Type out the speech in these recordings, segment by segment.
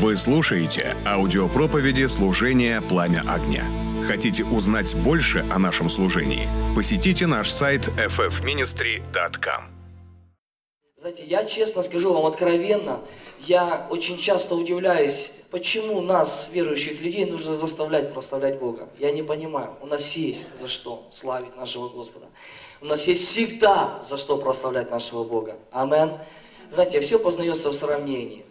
Вы слушаете аудиопроповеди служения «Пламя огня». Хотите узнать больше о нашем служении? Посетите наш сайт ffministry.com. Знаете, я честно скажу вам откровенно, я очень часто удивляюсь, почему нас, верующих людей, нужно заставлять прославлять Бога. Я не понимаю. У нас есть за что славить нашего Господа. У нас есть всегда за что прославлять нашего Бога. Амен. Знаете, все познается в сравнении.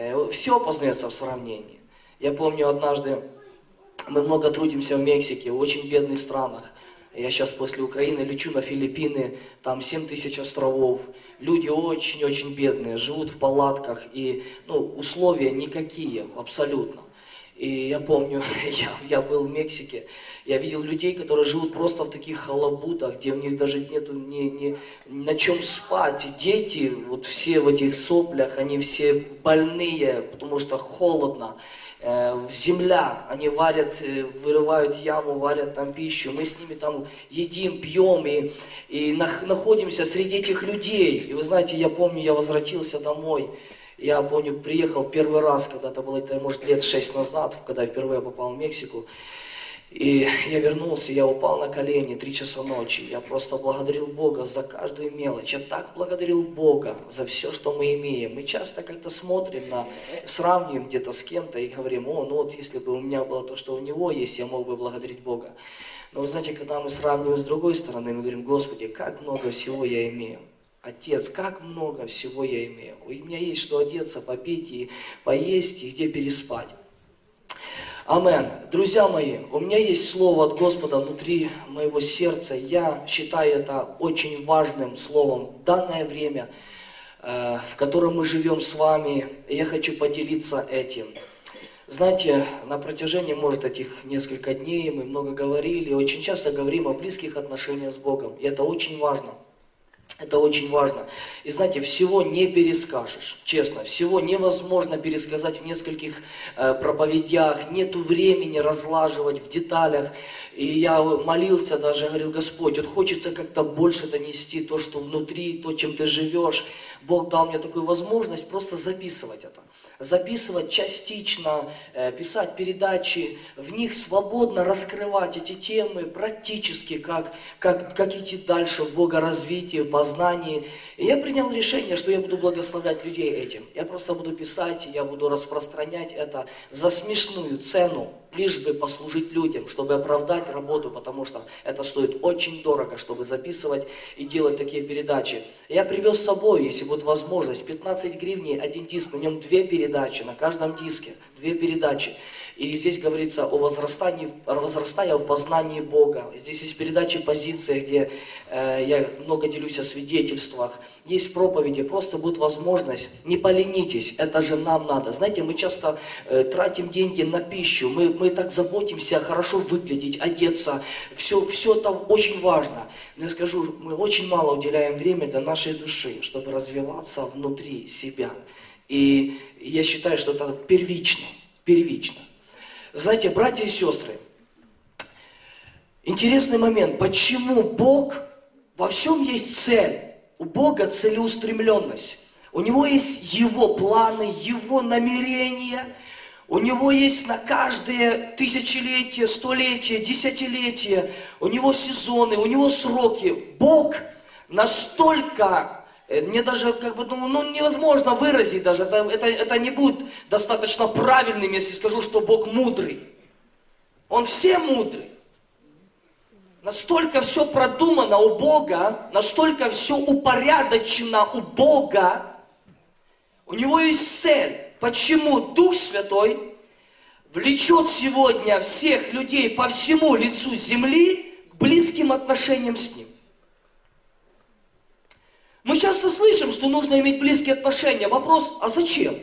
Э, Все познается в сравнении. Я помню однажды, мы много трудимся в Мексике, в очень бедных странах. Я сейчас после Украины лечу на Филиппины, там 7 тысяч островов. Люди очень-очень бедные, живут в палатках, и ну, условия никакие, абсолютно. И я помню, я, я был в Мексике, я видел людей, которые живут просто в таких халабутах, где у них даже нету ни, ни, на чем спать. Дети, вот все в этих соплях, они все больные, потому что холодно. Э, в земля, они варят, э, вырывают яму, варят там пищу. Мы с ними там едим, пьем и, и нах- находимся среди этих людей. И вы знаете, я помню, я возвратился домой. Я помню, приехал первый раз, когда это было, это, может, лет шесть назад, когда я впервые попал в Мексику. И я вернулся, я упал на колени, три часа ночи. Я просто благодарил Бога за каждую мелочь. Я так благодарил Бога за все, что мы имеем. Мы часто как-то смотрим на, сравниваем где-то с кем-то и говорим, о, ну вот если бы у меня было то, что у него есть, я мог бы благодарить Бога. Но вы знаете, когда мы сравниваем с другой стороны, мы говорим, Господи, как много всего я имею. Отец, как много всего я имею. У меня есть что одеться, попить и поесть, и где переспать. Амен. Друзья мои, у меня есть слово от Господа внутри моего сердца. Я считаю это очень важным словом в данное время, э, в котором мы живем с вами. Я хочу поделиться этим. Знаете, на протяжении, может, этих несколько дней мы много говорили, очень часто говорим о близких отношениях с Богом. И это очень важно. Это очень важно. И знаете, всего не перескажешь, честно, всего невозможно пересказать в нескольких э, проповедях, нету времени разлаживать в деталях. И я молился даже, говорил, Господь, вот хочется как-то больше донести то, что внутри, то, чем ты живешь. Бог дал мне такую возможность просто записывать это записывать частично, э, писать передачи, в них свободно раскрывать эти темы практически, как, как, как идти дальше в богоразвитии, в познании. И я принял решение, что я буду благословлять людей этим. Я просто буду писать, я буду распространять это за смешную цену, лишь бы послужить людям, чтобы оправдать работу, потому что это стоит очень дорого, чтобы записывать и делать такие передачи. Я привез с собой, если будет возможность, 15 гривней, один диск, на нем две передачи, на каждом диске две передачи. И здесь говорится о возрастании, возрастая в познании Бога. Здесь есть передачи позиции, где э, я много делюсь о свидетельствах. Есть проповеди, просто будет возможность. Не поленитесь, это же нам надо. Знаете, мы часто э, тратим деньги на пищу, мы, мы так заботимся хорошо выглядеть, одеться. Все, все это очень важно. Но я скажу, мы очень мало уделяем время для нашей души, чтобы развиваться внутри себя. И я считаю, что это первично, первично. Знаете, братья и сестры, интересный момент, почему Бог, во всем есть цель, у Бога целеустремленность, у Него есть Его планы, Его намерения, у Него есть на каждое тысячелетие, столетие, десятилетие, у Него сезоны, у Него сроки. Бог настолько Мне даже как бы, ну, ну невозможно выразить даже, это, это, это не будет достаточно правильным, если скажу, что Бог мудрый. Он все мудрый. Настолько все продумано у Бога, настолько все упорядочено у Бога. У Него есть цель. Почему Дух Святой влечет сегодня всех людей по всему лицу земли к близким отношениям с Ним? Мы часто слышим, что нужно иметь близкие отношения. Вопрос, а зачем?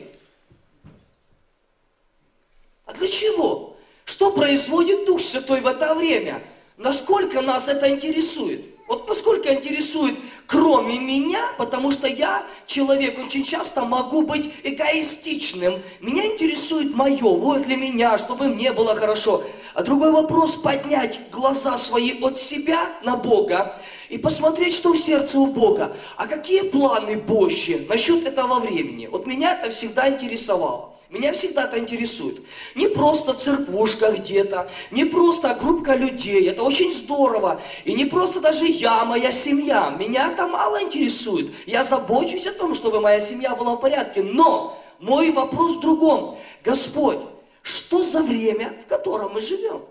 А для чего? Что производит Дух Святой в это время? Насколько нас это интересует? Вот насколько интересует, кроме меня, потому что я, человек, очень часто могу быть эгоистичным. Меня интересует мое, вот для меня, чтобы мне было хорошо. А другой вопрос, поднять глаза свои от себя на Бога и посмотреть, что в сердце у Бога. А какие планы Божьи насчет этого времени? Вот меня это всегда интересовало. Меня всегда это интересует. Не просто церквушка где-то, не просто группа людей, это очень здорово. И не просто даже я, моя семья. Меня это мало интересует. Я забочусь о том, чтобы моя семья была в порядке. Но мой вопрос в другом. Господь, что за время, в котором мы живем?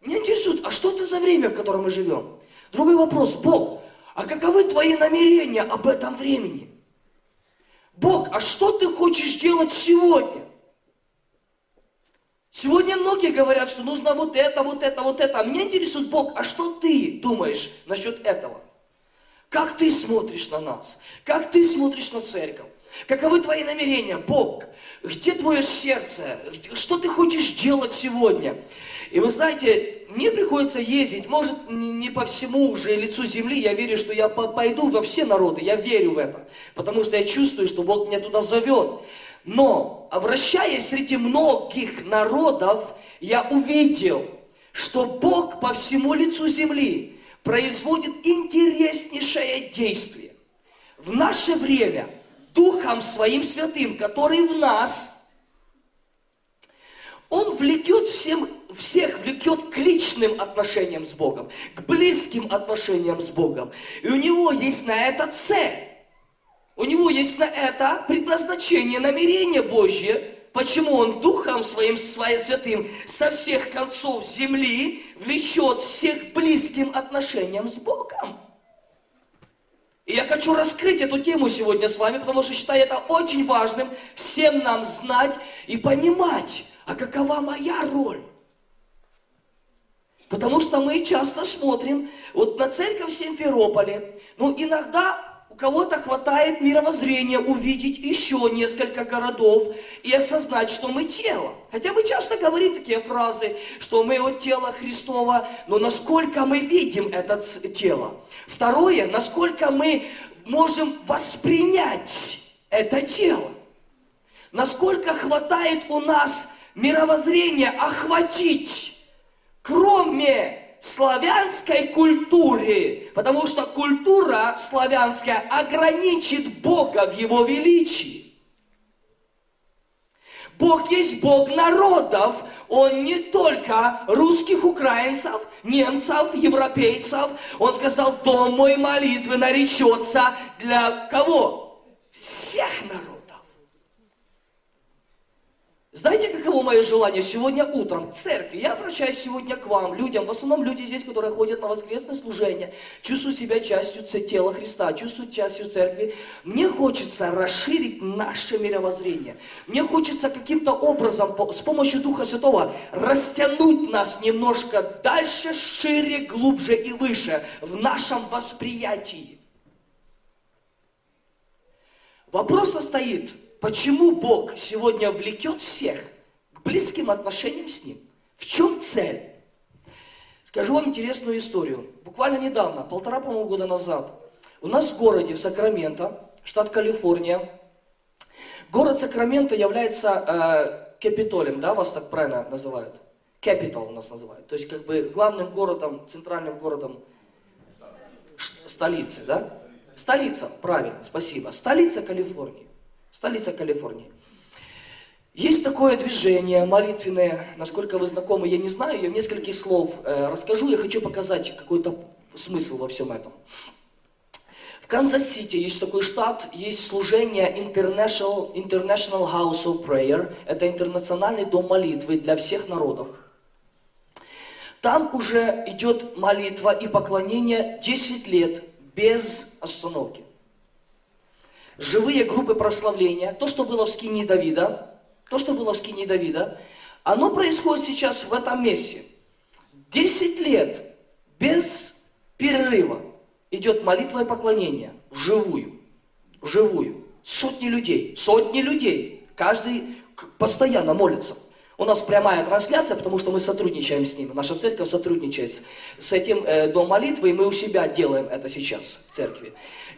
Меня интересует, а что это за время, в котором мы живем? Другой вопрос, Бог, а каковы твои намерения об этом времени? Бог, а что ты хочешь делать сегодня? Сегодня многие говорят, что нужно вот это, вот это, вот это. А меня интересует Бог, а что ты думаешь насчет этого? Как ты смотришь на нас? Как ты смотришь на церковь? Каковы твои намерения? Бог, где твое сердце? Что ты хочешь делать сегодня? И вы знаете, мне приходится ездить, может, не по всему уже лицу земли, я верю, что я пойду во все народы, я верю в это, потому что я чувствую, что Бог меня туда зовет. Но, обращаясь среди многих народов, я увидел, что Бог по всему лицу земли производит интереснейшее действие. В наше время Духом Своим Святым, который в нас – он влекет всем, всех влекет к личным отношениям с Богом, к близким отношениям с Богом. И у него есть на это цель. У него есть на это предназначение, намерение Божье, почему он Духом Своим, Своим Святым со всех концов земли влечет всех близким отношениям с Богом. И я хочу раскрыть эту тему сегодня с вами, потому что считаю это очень важным всем нам знать и понимать, а какова моя роль? Потому что мы часто смотрим вот на церковь в Симферополе. Ну, иногда кого-то хватает мировоззрения увидеть еще несколько городов и осознать, что мы тело. Хотя мы часто говорим такие фразы, что мы от тела Христова, но насколько мы видим это тело. Второе, насколько мы можем воспринять это тело. Насколько хватает у нас мировоззрение охватить, кроме славянской культуры, потому что культура славянская ограничит Бога в Его величии. Бог есть Бог народов, Он не только русских, украинцев, немцев, европейцев. Он сказал, дом мой молитвы наречется для кого? Всех народов. Знаете, каково мое желание сегодня утром в церкви? Я обращаюсь сегодня к вам, людям, в основном люди здесь, которые ходят на воскресное служение, чувствуют себя частью тела Христа, чувствуют частью церкви. Мне хочется расширить наше мировоззрение. Мне хочется каким-то образом с помощью Духа Святого растянуть нас немножко дальше, шире, глубже и выше в нашем восприятии. Вопрос состоит, почему Бог сегодня влекет всех к близким отношениям с Ним? В чем цель? Скажу вам интересную историю. Буквально недавно, полтора, по-моему, года назад, у нас в городе, в Сакраменто, штат Калифорния, город Сакраменто является э, капитолем, да, вас так правильно называют? Capital нас называют. То есть как бы главным городом, центральным городом столицы, да? Столица, правильно, спасибо. Столица Калифорнии столица Калифорнии. Есть такое движение молитвенное, насколько вы знакомы, я не знаю, я нескольких слов э, расскажу, я хочу показать какой-то смысл во всем этом. В Канзас-Сити есть такой штат, есть служение International, International House of Prayer, это интернациональный дом молитвы для всех народов. Там уже идет молитва и поклонение 10 лет без остановки живые группы прославления, то, что было в скине Давида, то, что было в скине Давида, оно происходит сейчас в этом месте. Десять лет без перерыва идет молитва и поклонение, живую, живую. Сотни людей, сотни людей, каждый постоянно молится. У нас прямая трансляция, потому что мы сотрудничаем с ними. Наша церковь сотрудничает с этим э, дом молитвы, и мы у себя делаем это сейчас в церкви.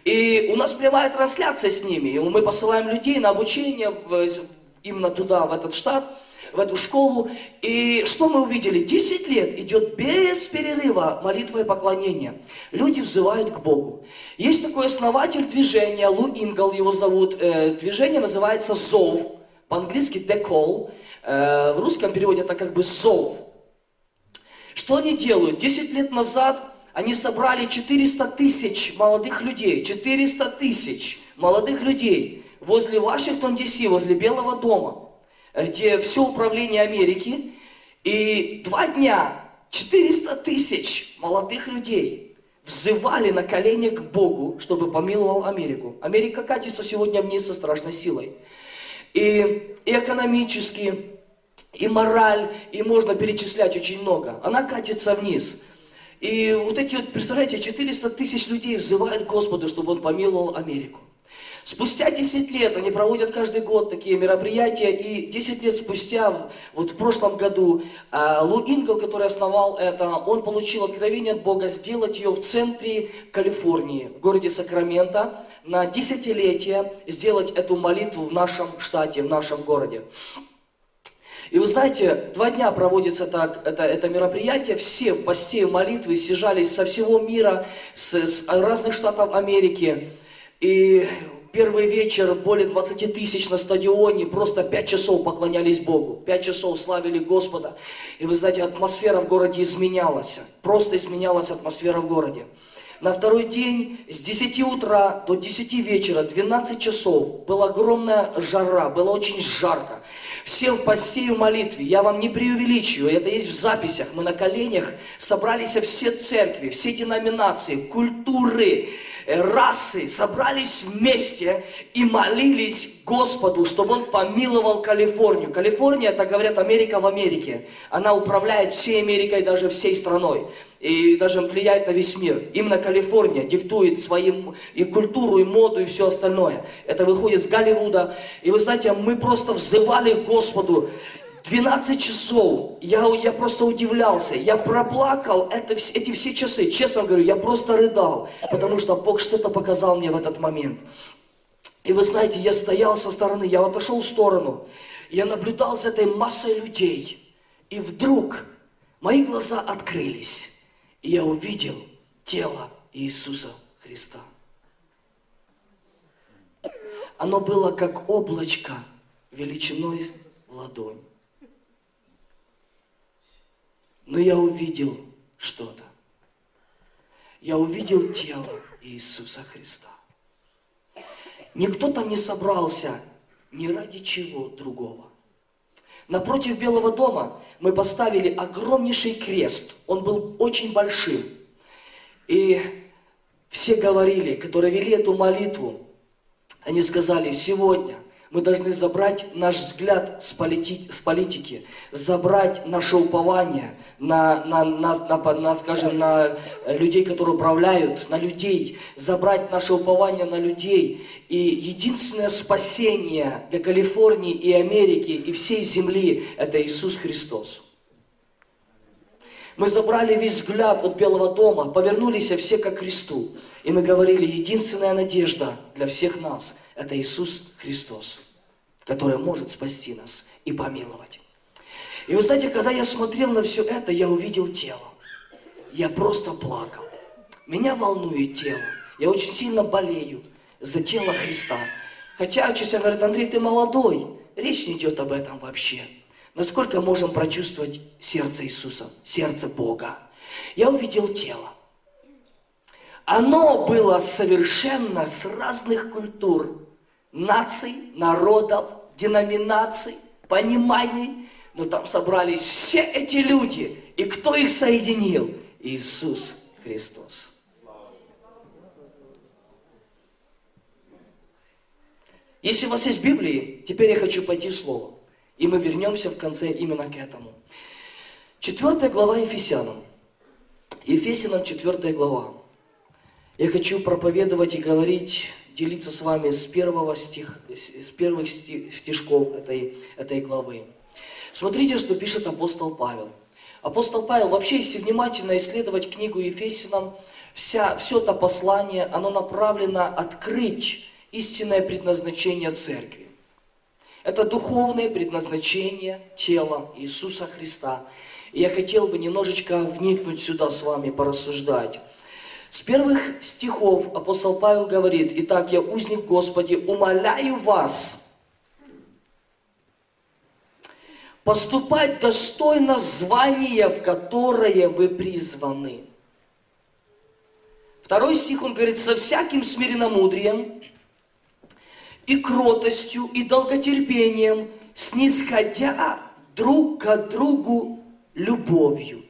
И у нас прямая трансляция с ними. И мы посылаем людей на обучение в, именно туда, в этот штат. в эту школу. И что мы увидели? 10 лет идет без перерыва молитва и поклонение. Люди взывают к Богу. Есть такой основатель движения, Лу Ингл его зовут. Э, движение называется «Зов». По-английски «The Call». Э, в русском переводе это как бы «Зов». Что они делают? 10 лет назад они собрали 400 тысяч молодых людей. 400 тысяч молодых людей возле Вашингтон, Д.С., возле Белого дома, где все управление Америки. И два дня 400 тысяч молодых людей взывали на колени к Богу, чтобы помиловал Америку. Америка катится сегодня вниз со страшной силой. И, и экономически, и мораль, и можно перечислять очень много. Она катится вниз. И вот эти вот, представляете, 400 тысяч людей взывают Господу, чтобы Он помиловал Америку. Спустя 10 лет они проводят каждый год такие мероприятия, и 10 лет спустя, вот в прошлом году, а, Лу Ингл, который основал это, он получил откровение от Бога сделать ее в центре Калифорнии, в городе Сакраменто, на десятилетие сделать эту молитву в нашем штате, в нашем городе. И вы знаете, два дня проводится так, это, это мероприятие, все в посте молитвы съезжались со всего мира, с, с разных штатов Америки. И первый вечер более 20 тысяч на стадионе, просто пять часов поклонялись Богу, пять часов славили Господа. И вы знаете, атмосфера в городе изменялась, просто изменялась атмосфера в городе. На второй день с 10 утра до 10 вечера, 12 часов, была огромная жара, было очень жарко. Все в посте и в молитве, я вам не преувеличиваю, это есть в записях, мы на коленях собрались все церкви, все деноминации, культуры, расы собрались вместе и молились Господу, чтобы Он помиловал Калифорнию. Калифорния, это говорят, Америка в Америке. Она управляет всей Америкой, даже всей страной. И даже влияет на весь мир. Именно Калифорния диктует своим и культуру, и моду, и все остальное. Это выходит с Голливуда. И вы знаете, мы просто взывали Господу. 12 часов, я, я просто удивлялся, я проплакал это, эти все часы, честно говорю, я просто рыдал, потому что Бог что-то показал мне в этот момент. И вы знаете, я стоял со стороны, я отошел в сторону, я наблюдал за этой массой людей, и вдруг мои глаза открылись, и я увидел тело Иисуса Христа. Оно было как облачко величиной в ладонь. Но я увидел что-то. Я увидел тело Иисуса Христа. Никто там не собрался ни ради чего другого. Напротив Белого дома мы поставили огромнейший крест. Он был очень большим. И все говорили, которые вели эту молитву, они сказали, сегодня – мы должны забрать наш взгляд с, полити, с политики, забрать наше упование на, на, на, на, на, скажем, на людей, которые управляют, на людей, забрать наше упование на людей. И единственное спасение для Калифорнии и Америки и всей земли – это Иисус Христос. Мы забрали весь взгляд от Белого дома, повернулись все к Христу. И мы говорили, единственная надежда для всех нас – это Иисус Христос, который может спасти нас и помиловать. И вы знаете, когда я смотрел на все это, я увидел тело. Я просто плакал. Меня волнует тело. Я очень сильно болею за тело Христа. Хотя, честно говорят, Андрей, ты молодой. Речь не идет об этом вообще. Насколько можем прочувствовать сердце Иисуса, сердце Бога? Я увидел тело. Оно было совершенно с разных культур, наций, народов, деноминаций, пониманий. Но там собрались все эти люди. И кто их соединил? Иисус Христос. Если у вас есть Библии, теперь я хочу пойти в Слово. И мы вернемся в конце именно к этому. Четвертая глава Ефесянам. Ефесянам четвертая глава. Я хочу проповедовать и говорить, делиться с вами с, первого стих, с первых стишков этой, этой главы. Смотрите, что пишет апостол Павел. Апостол Павел, вообще, если внимательно исследовать книгу Ефесянам, вся, все это послание, оно направлено открыть истинное предназначение церкви. Это духовное предназначение тела Иисуса Христа. И я хотел бы немножечко вникнуть сюда с вами, порассуждать. С первых стихов апостол Павел говорит, «Итак, я узник Господи, умоляю вас поступать достойно звания, в которое вы призваны». Второй стих, он говорит, «Со всяким смиренномудрием и кротостью, и долготерпением, снисходя друг к другу любовью,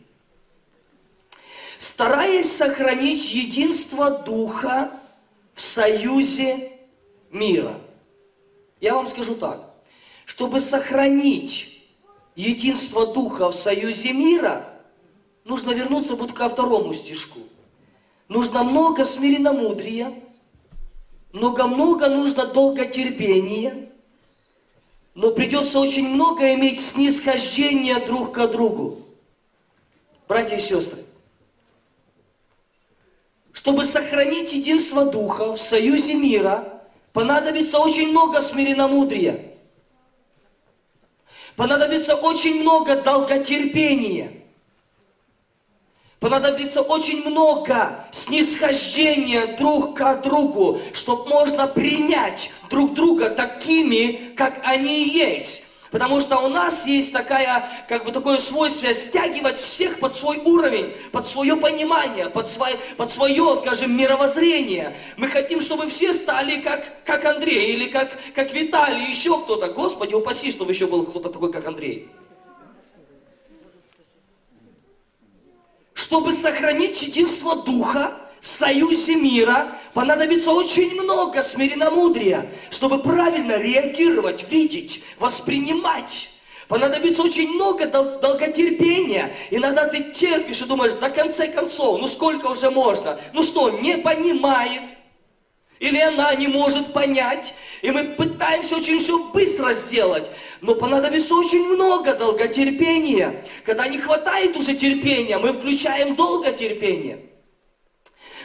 стараясь сохранить единство Духа в союзе мира. Я вам скажу так, чтобы сохранить единство Духа в союзе мира, нужно вернуться вот ко второму стишку. Нужно много смиренномудрия, много-много нужно долготерпения, но придется очень много иметь снисхождения друг к другу. Братья и сестры, чтобы сохранить единство Духа в союзе мира, понадобится очень много смиренномудрия. Понадобится очень много долготерпения – понадобится очень много снисхождения друг к другу, чтобы можно принять друг друга такими, как они есть. Потому что у нас есть такая, как бы такое свойство стягивать всех под свой уровень, под свое понимание, под, свой, под свое, скажем, мировоззрение. Мы хотим, чтобы все стали как, как Андрей или как, как Виталий, еще кто-то. Господи, упаси, чтобы еще был кто-то такой, как Андрей. Чтобы сохранить единство Духа в союзе мира, понадобится очень много смиренномудрия, чтобы правильно реагировать, видеть, воспринимать. Понадобится очень много дол- долготерпения. Иногда ты терпишь и думаешь, до конца концов, ну сколько уже можно? Ну что, не понимает? Или она не может понять, и мы пытаемся очень все быстро сделать, но понадобится очень много долготерпения. Когда не хватает уже терпения, мы включаем долготерпение.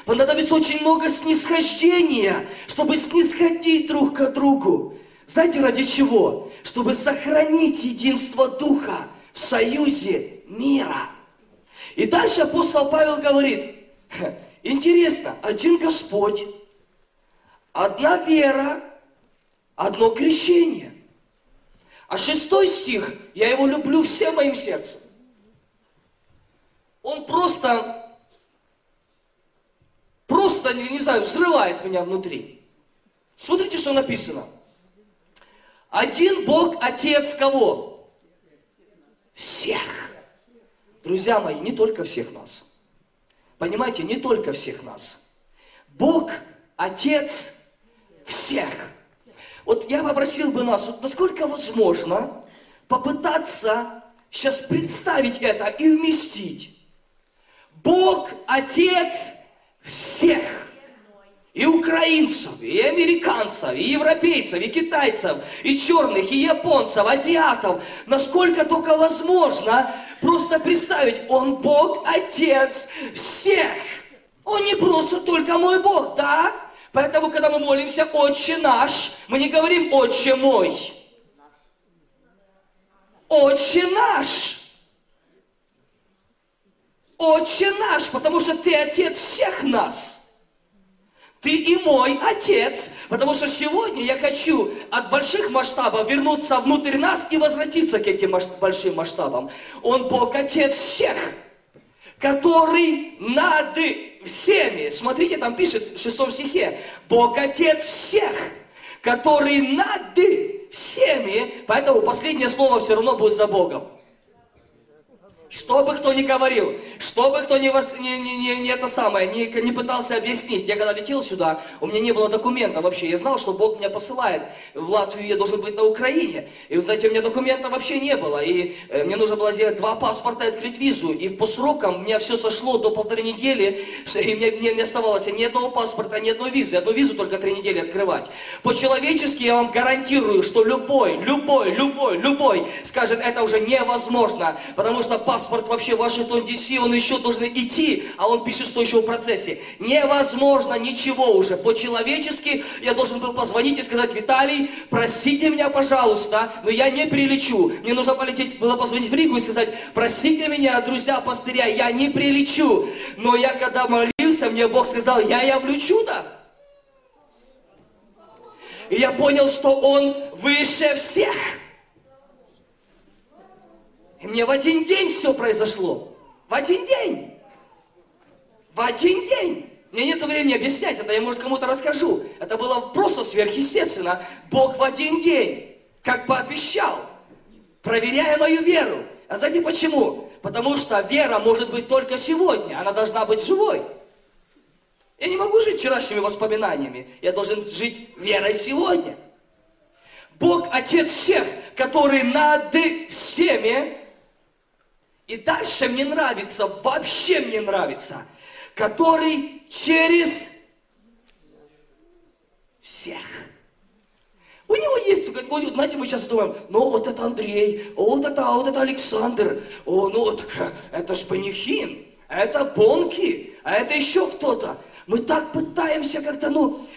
Понадобится очень много снисхождения, чтобы снисходить друг к другу. Знаете, ради чего? Чтобы сохранить единство Духа в союзе мира. И дальше апостол Павел говорит, интересно, один Господь, одна вера, одно крещение. А шестой стих, я его люблю всем моим сердцем. Он просто, просто, не, не знаю, взрывает меня внутри. Смотрите, что написано. Один Бог, Отец кого? Всех. Друзья мои, не только всех нас. Понимаете, не только всех нас. Бог, Отец всех. Вот я попросил бы нас, вот насколько возможно, попытаться сейчас представить это и вместить. Бог, Отец всех. И украинцев, и американцев, и европейцев, и китайцев, и черных, и японцев, азиатов. Насколько только возможно просто представить, Он Бог, Отец всех. Он не просто только мой Бог, да? Поэтому, когда мы молимся «Отче наш», мы не говорим «Отче мой». Отче наш. Отче наш, потому что ты отец всех нас. Ты и мой отец, потому что сегодня я хочу от больших масштабов вернуться внутрь нас и возвратиться к этим большим масштабам. Он Бог Отец всех, который над всеми. Смотрите, там пишет в шестом стихе. Бог Отец всех, который над всеми. Поэтому последнее слово все равно будет за Богом. Что бы кто ни говорил, что бы кто ни, вас, не, не, не, не это самое, не, не пытался объяснить. Я когда летел сюда, у меня не было документа вообще. Я знал, что Бог меня посылает в Латвию, я должен быть на Украине. И, знаете, у меня документа вообще не было. И э, мне нужно было сделать два паспорта и открыть визу. И по срокам у меня все сошло до полторы недели, и мне, мне не оставалось ни одного паспорта, ни одной визы. Одну визу только три недели открывать. По-человечески я вам гарантирую, что любой, любой, любой, любой скажет, это уже невозможно, потому что паспорт паспорт вообще в Вашингтон ДС, он еще должен идти, а он пишет, что еще в процессе. Невозможно ничего уже. По-человечески я должен был позвонить и сказать, Виталий, простите меня, пожалуйста, но я не прилечу. Мне нужно полететь, было позвонить в Ригу и сказать, простите меня, друзья пастыря, я не прилечу. Но я когда молился, мне Бог сказал, я явлю чудо. И я понял, что Он выше всех. И мне в один день все произошло. В один день. В один день. Мне нет времени объяснять это, я, может, кому-то расскажу. Это было просто сверхъестественно. Бог в один день, как пообещал, проверяя мою веру. А знаете почему? Потому что вера может быть только сегодня, она должна быть живой. Я не могу жить вчерашними воспоминаниями. Я должен жить верой сегодня. Бог Отец всех, который над всеми. И дальше мне нравится, вообще мне нравится, который через всех. У него есть, знаете, мы сейчас думаем, ну вот это Андрей, вот это, вот это Александр, о, ну вот это ж Панихин, это Бонки, а это еще кто-то. Мы так пытаемся как-то, ну,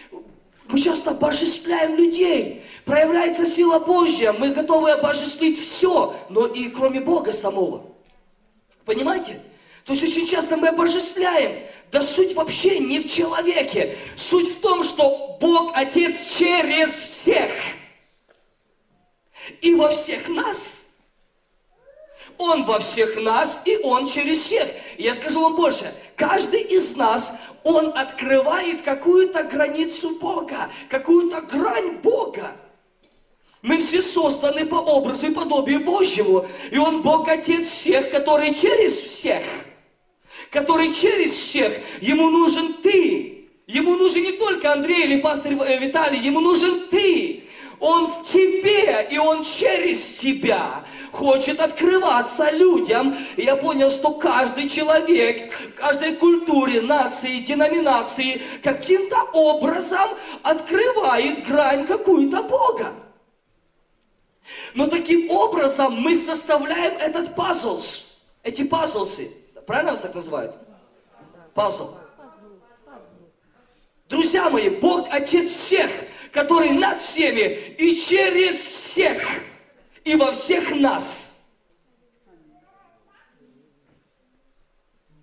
мы часто обожествляем людей. Проявляется сила Божья. Мы готовы обожествить все, но и кроме Бога самого. Понимаете? То есть очень часто мы обожествляем. Да суть вообще не в человеке. Суть в том, что Бог Отец через всех. И во всех нас. Он во всех нас, и Он через всех. Я скажу вам больше. Каждый из нас, он открывает какую-то границу Бога, какую-то грань Бога. Мы все созданы по образу и подобию Божьему. И Он Бог Отец всех, который через всех. Который через всех. Ему нужен ты. Ему нужен не только Андрей или пастор э, Виталий, ему нужен ты. Он в тебе, и Он через тебя хочет открываться людям. И я понял, что каждый человек, в каждой культуре, нации, деноминации каким-то образом открывает грань какую-то Бога. Но таким образом мы составляем этот пазл, эти пазлсы. Правильно вас так называют? Пазл. Друзья мои, Бог Отец всех, который над всеми и через всех, и во всех нас.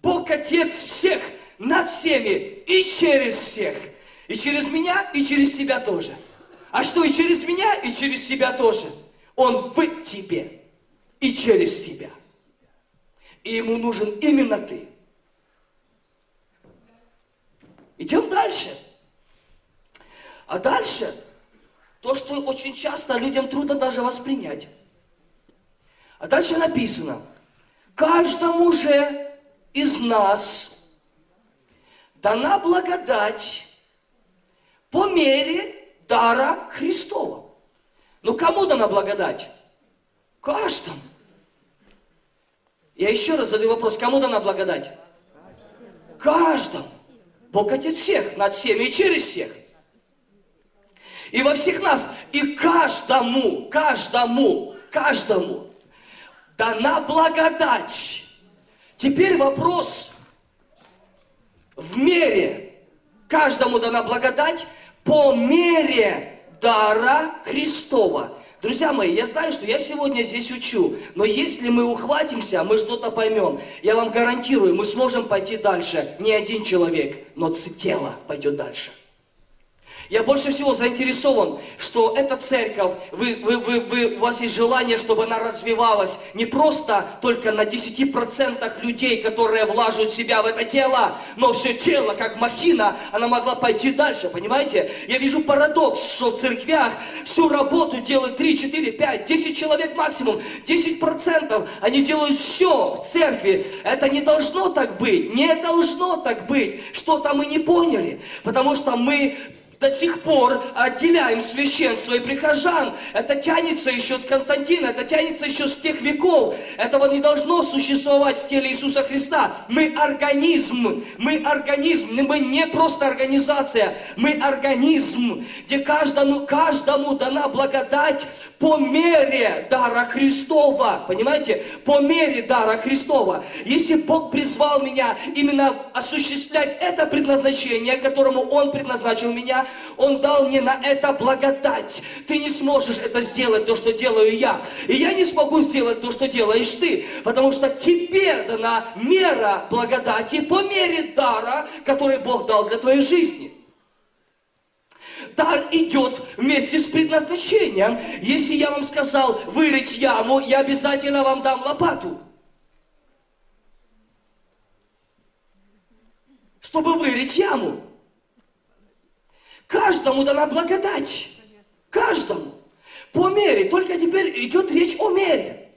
Бог Отец всех, над всеми и через всех. И через меня, и через себя тоже. А что и через меня, и через себя тоже – он в тебе и через тебя. И ему нужен именно ты. Идем дальше. А дальше то, что очень часто людям трудно даже воспринять. А дальше написано, каждому же из нас дана благодать по мере дара Христова. Ну кому дана благодать? Каждому. Я еще раз задаю вопрос, кому дана благодать? Каждому. Бог Отец всех, над всеми и через всех. И во всех нас, и каждому, каждому, каждому дана благодать. Теперь вопрос. В мере каждому дана благодать по мере дара Христова. Друзья мои, я знаю, что я сегодня здесь учу, но если мы ухватимся, мы что-то поймем. Я вам гарантирую, мы сможем пойти дальше. Не один человек, но тело пойдет дальше. Я больше всего заинтересован, что эта церковь, вы, вы, вы, вы, у вас есть желание, чтобы она развивалась не просто только на 10% людей, которые влаживают себя в это тело, но все тело, как махина, она могла пойти дальше, понимаете? Я вижу парадокс, что в церквях всю работу делают 3, 4, 5, 10 человек максимум, 10% они делают все в церкви. Это не должно так быть, не должно так быть. Что-то мы не поняли, потому что мы до сих пор отделяем священство и прихожан. Это тянется еще с Константина, это тянется еще с тех веков. Этого не должно существовать в теле Иисуса Христа. Мы организм, мы организм, мы не просто организация, мы организм, где каждому, каждому дана благодать по мере дара Христова. Понимаете? По мере дара Христова. Если Бог призвал меня именно осуществлять это предназначение, которому Он предназначил меня, Он дал мне на это благодать. Ты не сможешь это сделать, то, что делаю я. И я не смогу сделать то, что делаешь ты. Потому что тебе дана мера благодати по мере дара, который Бог дал для твоей жизни дар идет вместе с предназначением. Если я вам сказал вырыть яму, я обязательно вам дам лопату. Чтобы вырыть яму. Каждому дана благодать. Каждому. По мере. Только теперь идет речь о мере.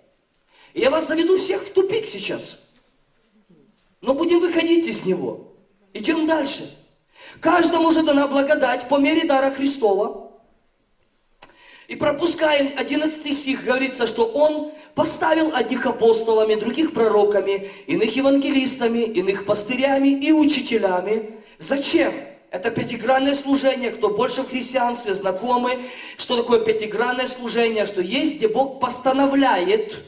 Я вас заведу всех в тупик сейчас. Но будем выходить из него. Идем дальше. Каждому же дана благодать по мере дара Христова. И пропускаем 11 стих, говорится, что Он поставил одних апостолами, других пророками, иных евангелистами, иных пастырями и учителями. Зачем? Это пятигранное служение, кто больше в христианстве знакомы, что такое пятигранное служение, что есть, где Бог постановляет,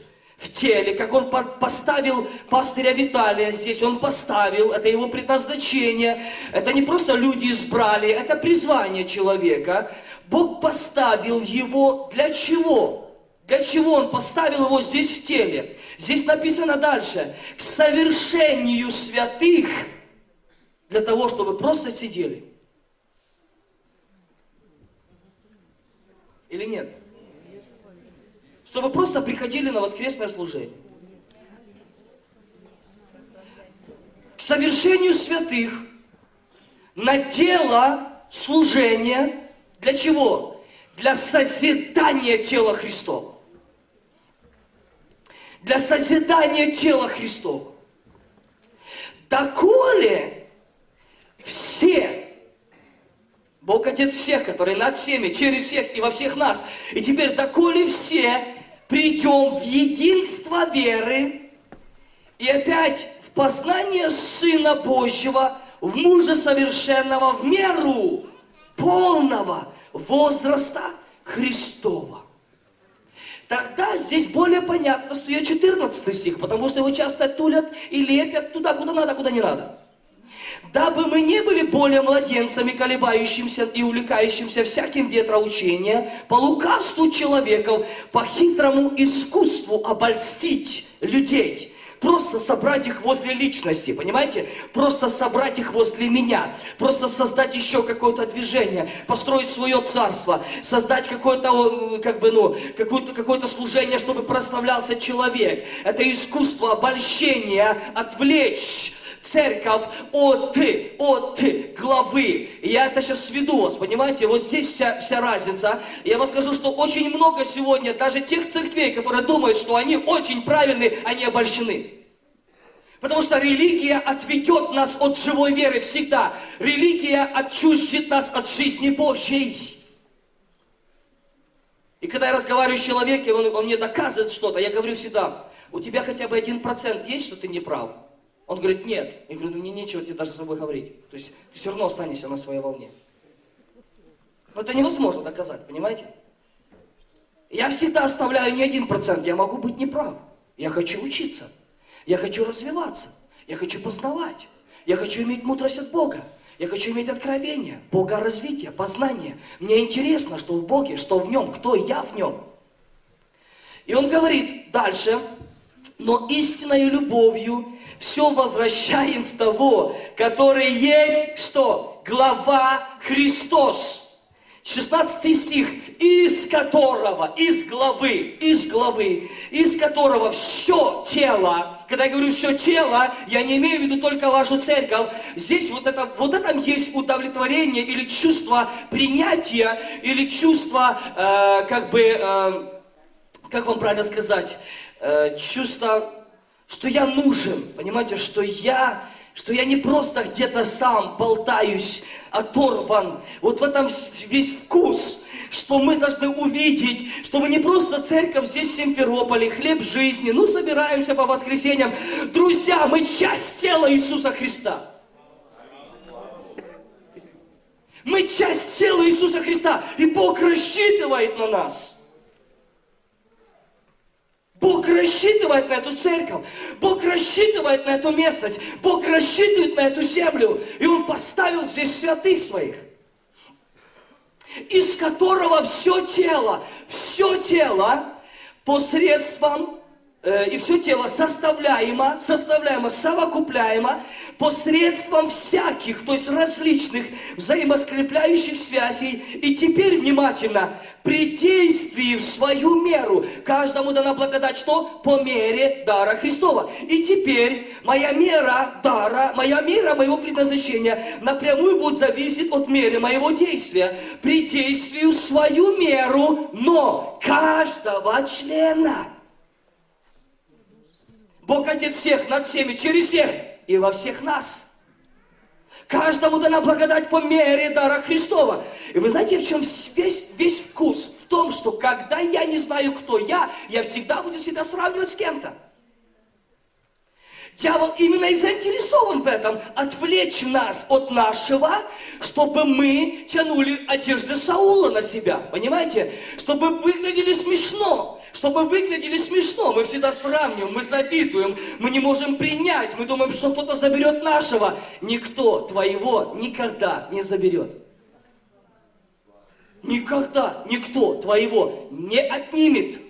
в теле, как он поставил пастыря Виталия здесь, он поставил, это его предназначение, это не просто люди избрали, это призвание человека. Бог поставил его для чего? Для чего он поставил его здесь в теле? Здесь написано дальше, к совершению святых, для того, чтобы просто сидели. Или нет? Чтобы просто приходили на воскресное служение. К совершению святых на дело служения для чего? Для созидания тела Христова. Для созидания тела Христова. Доколе все Бог Отец всех, который над всеми, через всех и во всех нас. И теперь, доколе все придем в единство веры и опять в познание Сына Божьего, в мужа совершенного, в меру полного возраста Христова. Тогда здесь более понятно, что я 14 стих, потому что его часто тулят и лепят туда, куда надо, куда не надо дабы мы не были более младенцами, колебающимся и увлекающимся всяким ветроучением, по лукавству человеков, по хитрому искусству обольстить людей просто собрать их возле личности, понимаете? Просто собрать их возле меня, просто создать еще какое-то движение, построить свое царство, создать какое-то, как бы, ну, какое-то, какое-то служение, чтобы прославлялся человек. Это искусство обольщения, отвлечь церковь от, от главы. И я это сейчас сведу вас, понимаете? Вот здесь вся, вся разница. Я вам скажу, что очень много сегодня даже тех церквей, которые думают, что они очень правильные, они обольщены. Потому что религия отведет нас от живой веры всегда. Религия отчуждит нас от жизни Божьей. И когда я разговариваю с человеком, он, он мне доказывает что-то, я говорю всегда, у тебя хотя бы один процент есть, что ты не прав? Он говорит, нет. Я говорю, ну мне нечего тебе даже с собой говорить. То есть ты все равно останешься на своей волне. Но это невозможно доказать, понимаете? Я всегда оставляю не один процент, я могу быть неправ. Я хочу учиться, я хочу развиваться, я хочу познавать, я хочу иметь мудрость от Бога, я хочу иметь откровение, Бога развитие, познание. Мне интересно, что в Боге, что в Нем, кто я в Нем. И он говорит дальше, но истинной любовью все возвращаем в того, который есть что? Глава Христос. 16 стих, из которого, из главы, из главы, из которого все тело, когда я говорю все тело, я не имею в виду только вашу церковь, здесь вот это, вот этом есть удовлетворение или чувство принятия, или чувство, э, как бы, э, как вам правильно сказать, э, чувство что я нужен, понимаете, что я, что я не просто где-то сам болтаюсь, оторван. Вот в этом весь вкус, что мы должны увидеть, что мы не просто церковь здесь в Симферополе, хлеб жизни, ну собираемся по воскресеньям. Друзья, мы часть тела Иисуса Христа. Мы часть тела Иисуса Христа, и Бог рассчитывает на нас. Рассчитывает на эту церковь, Бог рассчитывает на эту местность, Бог рассчитывает на эту землю, и Он поставил здесь святых своих из которого все тело, все тело посредством и все тело составляемо, составляемо, совокупляемо посредством всяких, то есть различных взаимоскрепляющих связей. И теперь внимательно, при действии в свою меру, каждому дана благодать что? По мере дара Христова. И теперь моя мера дара, моя мера моего предназначения напрямую будет зависеть от меры моего действия. При действии в свою меру, но каждого члена – Бог Отец всех, над всеми, через всех и во всех нас. Каждому дана благодать по мере дара Христова. И вы знаете, в чем весь, весь вкус? В том, что когда я не знаю, кто я, я всегда буду себя сравнивать с кем-то. Дьявол именно и заинтересован в этом, отвлечь нас от нашего, чтобы мы тянули одежды Саула на себя, понимаете? Чтобы выглядели смешно чтобы выглядели смешно. Мы всегда сравниваем, мы завидуем, мы не можем принять, мы думаем, что кто-то заберет нашего. Никто твоего никогда не заберет. Никогда никто твоего не отнимет.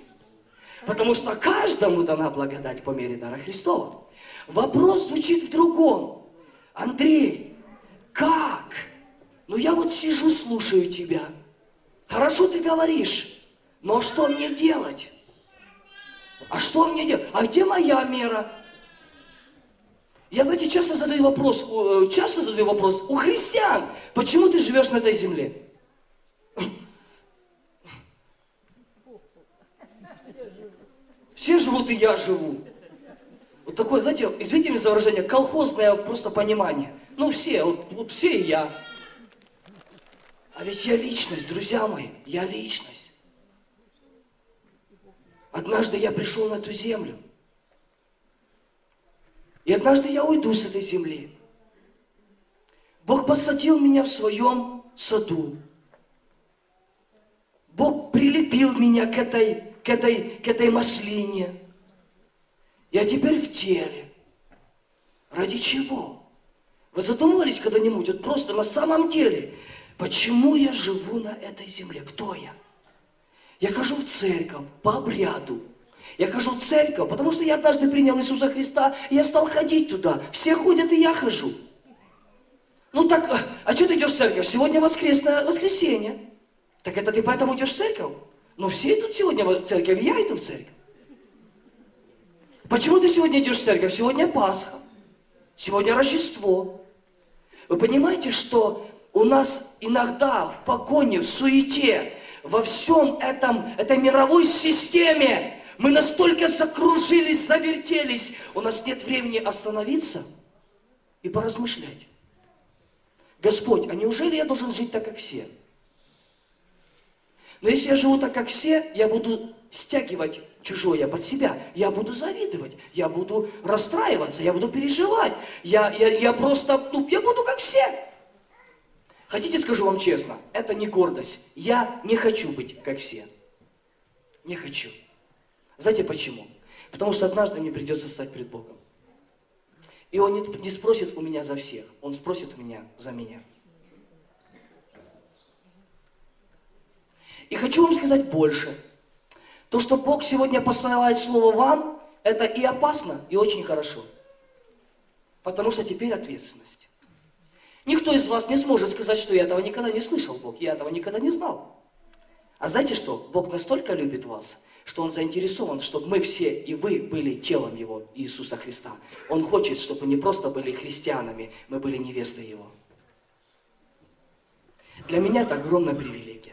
Потому что каждому дана благодать по мере дара Христова. Вопрос звучит в другом. Андрей, как? Ну я вот сижу, слушаю тебя. Хорошо ты говоришь, но что мне делать? А что мне делать? А где моя мера? Я, знаете, часто задаю вопрос, э, часто задаю вопрос у христиан, почему ты живешь на этой земле? Все живут, и я живу. Вот такое, знаете, извините меня за выражение, колхозное просто понимание. Ну все, вот, вот все и я. А ведь я личность, друзья мои, я личность. Однажды я пришел на эту землю. И однажды я уйду с этой земли. Бог посадил меня в своем саду. Бог прилепил меня к этой, к этой, к этой маслине. Я теперь в теле. Ради чего? Вы задумывались когда-нибудь, вот просто на самом деле, почему я живу на этой земле? Кто я? Я хожу в церковь по обряду. Я хожу в церковь, потому что я однажды принял Иисуса Христа, и я стал ходить туда. Все ходят, и я хожу. Ну так, а, а что ты идешь в церковь? Сегодня воскресное воскресенье. Так это ты поэтому идешь в церковь? Ну все идут сегодня в церковь, я иду в церковь. Почему ты сегодня идешь в церковь? Сегодня Пасха. Сегодня Рождество. Вы понимаете, что у нас иногда в погоне, в суете, во всем этом, этой мировой системе мы настолько закружились, завертелись, у нас нет времени остановиться и поразмышлять. Господь, а неужели я должен жить так, как все? Но если я живу так, как все, я буду стягивать чужое под себя. Я буду завидовать, я буду расстраиваться, я буду переживать. Я, я, я просто, ну, я буду как все. Хотите, скажу вам честно, это не гордость. Я не хочу быть как все. Не хочу. Знаете почему? Потому что однажды мне придется стать пред Богом. И Он не, не спросит у меня за всех, Он спросит у меня за меня. И хочу вам сказать больше. То, что Бог сегодня посылает Слово вам, это и опасно, и очень хорошо. Потому что теперь ответственность. Никто из вас не сможет сказать, что я этого никогда не слышал, Бог, я этого никогда не знал. А знаете что? Бог настолько любит вас, что Он заинтересован, чтобы мы все и вы были телом Его, Иисуса Христа. Он хочет, чтобы мы не просто были христианами, мы были невестой Его. Для меня это огромная привилегия.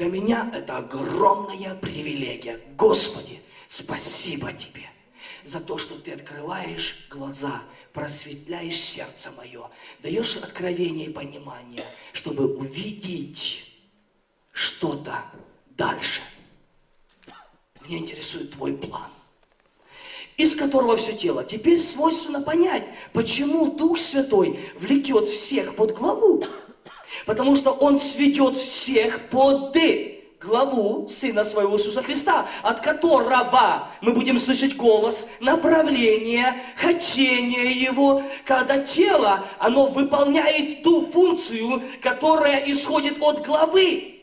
Для меня это огромная привилегия. Господи, спасибо Тебе за то, что Ты открываешь глаза, просветляешь сердце мое, даешь откровение и понимание, чтобы увидеть что-то дальше. Меня интересует Твой план из которого все тело. Теперь свойственно понять, почему Дух Святой влекет всех под главу. Потому что Он сведет всех под главу Сына Своего Иисуса Христа, от которого мы будем слышать голос, направление, хотение Его, когда тело, оно выполняет ту функцию, которая исходит от главы.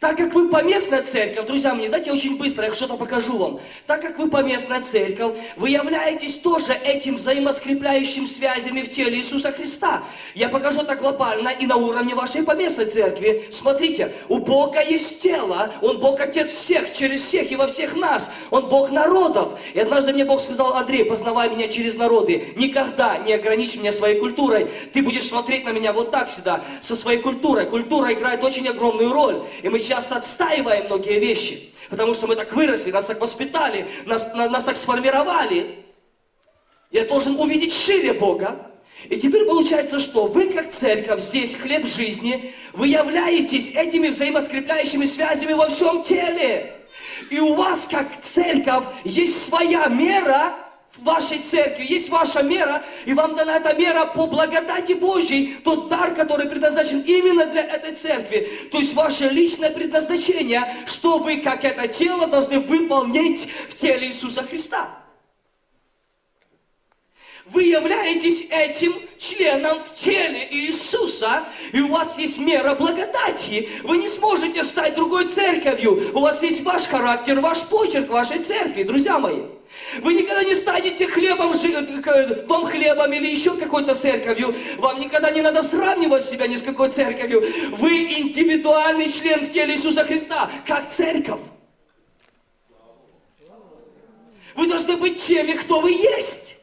Так как вы поместная церковь, друзья мои, дайте очень быстро, я что-то покажу вам. Так как вы поместная церковь, вы являетесь тоже этим взаимоскрепляющим связями в теле Иисуса Христа. Я покажу это глобально и на уровне вашей поместной церкви. Смотрите, у Бога есть тело, Он Бог Отец всех, через всех и во всех нас. Он Бог народов. И однажды мне Бог сказал, Андрей, познавай меня через народы. Никогда не ограничь меня своей культурой. Ты будешь смотреть на меня вот так всегда, со своей культурой. Культура играет очень огромную роль. И мы часто отстаиваем многие вещи, потому что мы так выросли, нас так воспитали, нас, на, нас так сформировали. Я должен увидеть шире Бога. И теперь получается, что вы как церковь, здесь хлеб жизни, вы являетесь этими взаимоскрепляющими связями во всем теле. И у вас как церковь есть своя мера, в вашей церкви, есть ваша мера, и вам дана эта мера по благодати Божьей, тот дар, который предназначен именно для этой церкви. То есть ваше личное предназначение, что вы, как это тело, должны выполнить в теле Иисуса Христа. Вы являетесь этим членом в теле Иисуса, и у вас есть мера благодати. Вы не сможете стать другой церковью. У вас есть ваш характер, ваш почерк вашей церкви, друзья мои. Вы никогда не станете хлебом, дом хлебом или еще какой-то церковью. Вам никогда не надо сравнивать себя ни с какой церковью. Вы индивидуальный член в теле Иисуса Христа, как церковь. Вы должны быть теми, кто вы есть.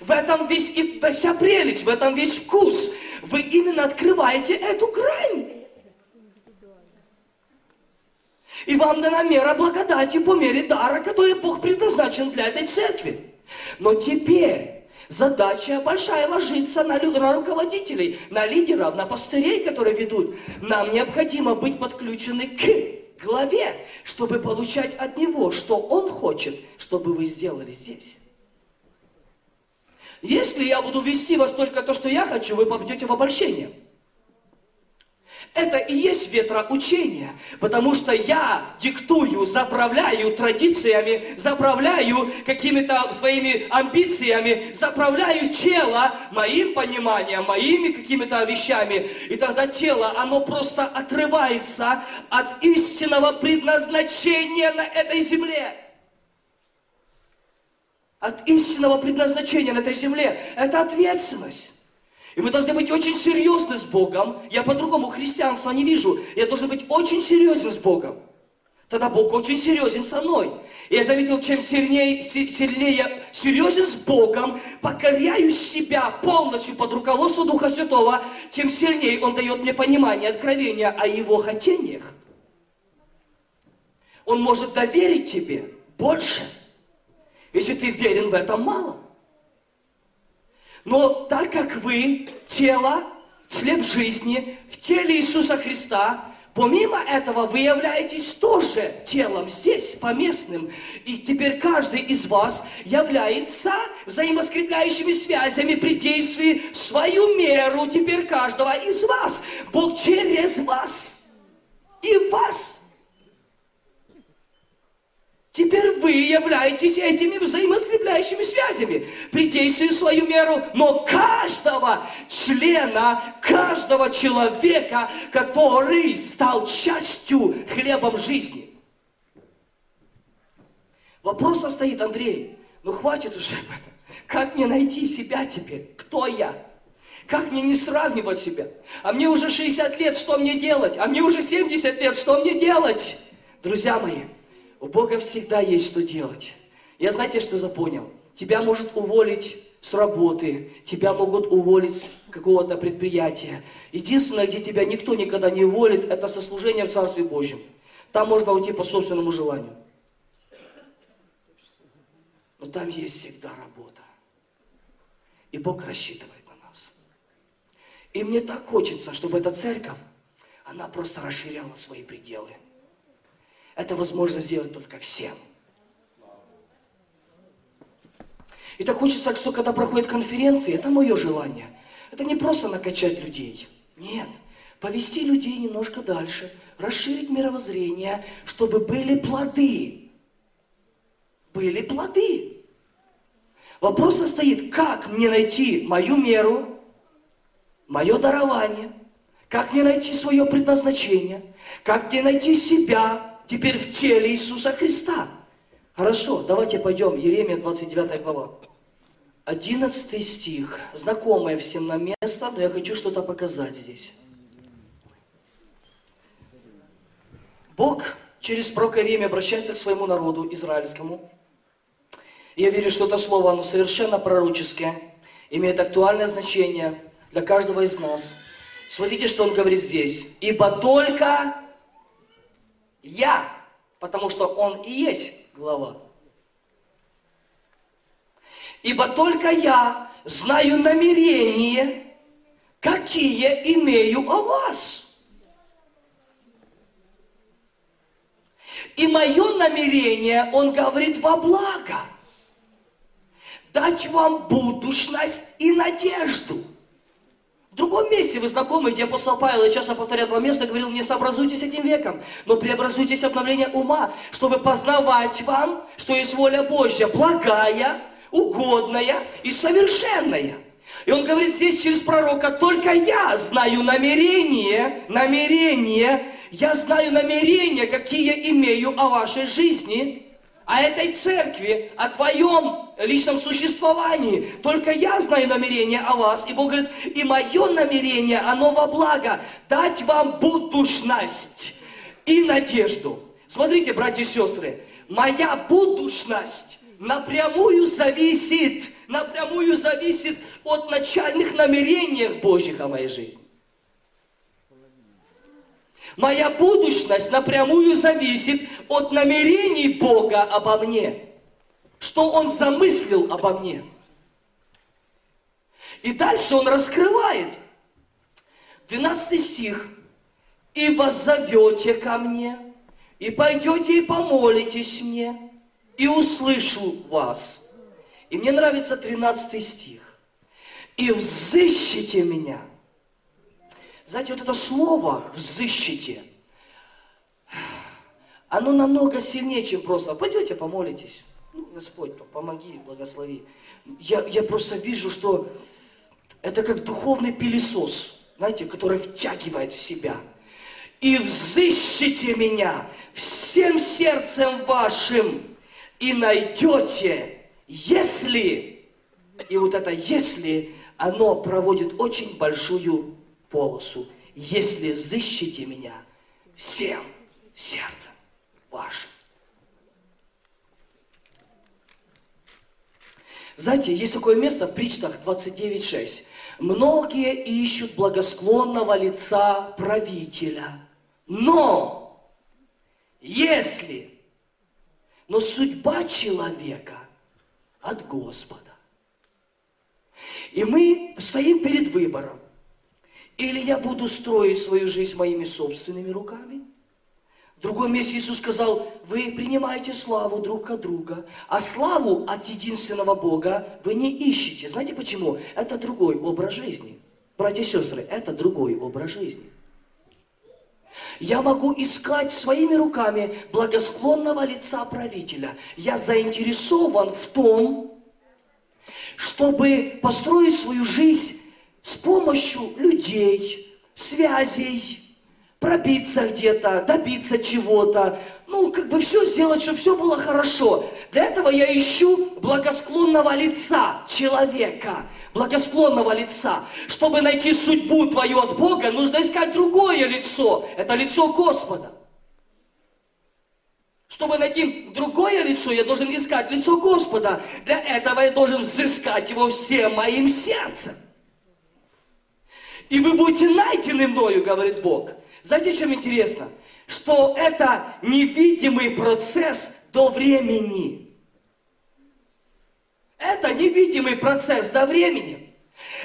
В этом весь и вся прелесть, в этом весь вкус. Вы именно открываете эту грань. И вам дана мера благодати по мере дара, который Бог предназначен для этой церкви. Но теперь задача большая ложится на, на руководителей, на лидеров, на пастырей, которые ведут. Нам необходимо быть подключены к главе, чтобы получать от него, что он хочет, чтобы вы сделали здесь. Если я буду вести вас только то, что я хочу, вы попадете в обольщение. Это и есть ветроучение, потому что я диктую, заправляю традициями, заправляю какими-то своими амбициями, заправляю тело моим пониманием, моими какими-то вещами. И тогда тело, оно просто отрывается от истинного предназначения на этой земле от истинного предназначения на этой земле. Это ответственность. И мы должны быть очень серьезны с Богом. Я по-другому христианства не вижу. Я должен быть очень серьезен с Богом. Тогда Бог очень серьезен со мной. И я заметил, чем сильнее, сильнее я серьезен с Богом, покоряю себя полностью под руководством Духа Святого, тем сильнее Он дает мне понимание, откровение о Его хотениях. Он может доверить тебе больше – если ты верен в этом мало. Но так как вы тело, хлеб жизни в теле Иисуса Христа, помимо этого вы являетесь тоже телом здесь, поместным. И теперь каждый из вас является взаимоскрепляющими связями при действии в свою меру теперь каждого из вас. Бог через вас и вас Теперь вы являетесь этими взаимоскрепляющими связями. при действии в свою меру, но каждого члена, каждого человека, который стал частью хлебом жизни. Вопрос стоит, Андрей, ну хватит уже об этом. Как мне найти себя теперь? Кто я? Как мне не сравнивать себя? А мне уже 60 лет, что мне делать? А мне уже 70 лет, что мне делать? Друзья мои, у Бога всегда есть что делать. Я знаете, что запонял? Тебя может уволить с работы, тебя могут уволить с какого-то предприятия. Единственное, где тебя никто никогда не уволит, это сослужение в Царстве Божьем. Там можно уйти по собственному желанию. Но там есть всегда работа. И Бог рассчитывает на нас. И мне так хочется, чтобы эта церковь, она просто расширяла свои пределы. Это возможно сделать только всем. И так хочется, что когда проходят конференции, это мое желание. Это не просто накачать людей. Нет. повести людей немножко дальше, расширить мировоззрение, чтобы были плоды. Были плоды. Вопрос состоит, как мне найти мою меру, мое дарование, как мне найти свое предназначение, как мне найти себя теперь в теле Иисуса Христа. Хорошо, давайте пойдем, Еремия 29 глава. 11 стих, знакомое всем нам место, но я хочу что-то показать здесь. Бог через пророка Иеремия обращается к своему народу израильскому. Я верю, что это слово, оно совершенно пророческое, имеет актуальное значение для каждого из нас. Смотрите, что он говорит здесь. «Ибо только я, потому что он и есть глава, Ибо только я знаю намерения, какие имею о вас. И мое намерение, он говорит, во благо. Дать вам будущность и надежду. Другом месте вы знакомы, где апостол Павел, и часто повторяет два места, говорил, не сообразуйтесь этим веком, но преобразуйтесь обновление ума, чтобы познавать вам, что есть воля Божья, благая, угодная и совершенная. И он говорит здесь через пророка, только я знаю намерение, намерение, я знаю намерения, какие имею о вашей жизни, о этой церкви, о твоем личном существовании. Только я знаю намерение о вас. И Бог говорит, и мое намерение, оно во благо, дать вам будущность и надежду. Смотрите, братья и сестры, моя будущность напрямую зависит, напрямую зависит от начальных намерений Божьих о моей жизни. Моя будущность напрямую зависит от намерений Бога обо мне. Что Он замыслил обо мне. И дальше Он раскрывает. 12 стих. «И воззовете ко мне, и пойдете и помолитесь мне, и услышу вас. И мне нравится 13 стих. И взыщите меня. Знаете, вот это слово «взыщите», оно намного сильнее, чем просто «пойдете, помолитесь». Ну, Господь, помоги, благослови. Я, я просто вижу, что это как духовный пылесос, знаете, который втягивает в себя. «И взыщите меня всем сердцем вашим, и найдете, если, и вот это если, оно проводит очень большую полосу, если зыщите меня всем сердцем вашим. Знаете, есть такое место в Причтах 29.6. Многие ищут благосклонного лица правителя, но если но судьба человека от Господа. И мы стоим перед выбором. Или я буду строить свою жизнь моими собственными руками. В другом месте Иисус сказал, вы принимаете славу друг от друга, а славу от единственного Бога вы не ищете. Знаете почему? Это другой образ жизни. Братья и сестры, это другой образ жизни. Я могу искать своими руками благосклонного лица правителя. Я заинтересован в том, чтобы построить свою жизнь с помощью людей, связей, пробиться где-то, добиться чего-то, ну, как бы все сделать, чтобы все было хорошо. Для этого я ищу благосклонного лица человека, благосклонного лица. Чтобы найти судьбу твою от Бога, нужно искать другое лицо. Это лицо Господа. Чтобы найти другое лицо, я должен искать лицо Господа. Для этого я должен взыскать его всем моим сердцем. И вы будете найдены мною, говорит Бог. Знаете, чем интересно? Что это невидимый процесс до времени. Это невидимый процесс до времени.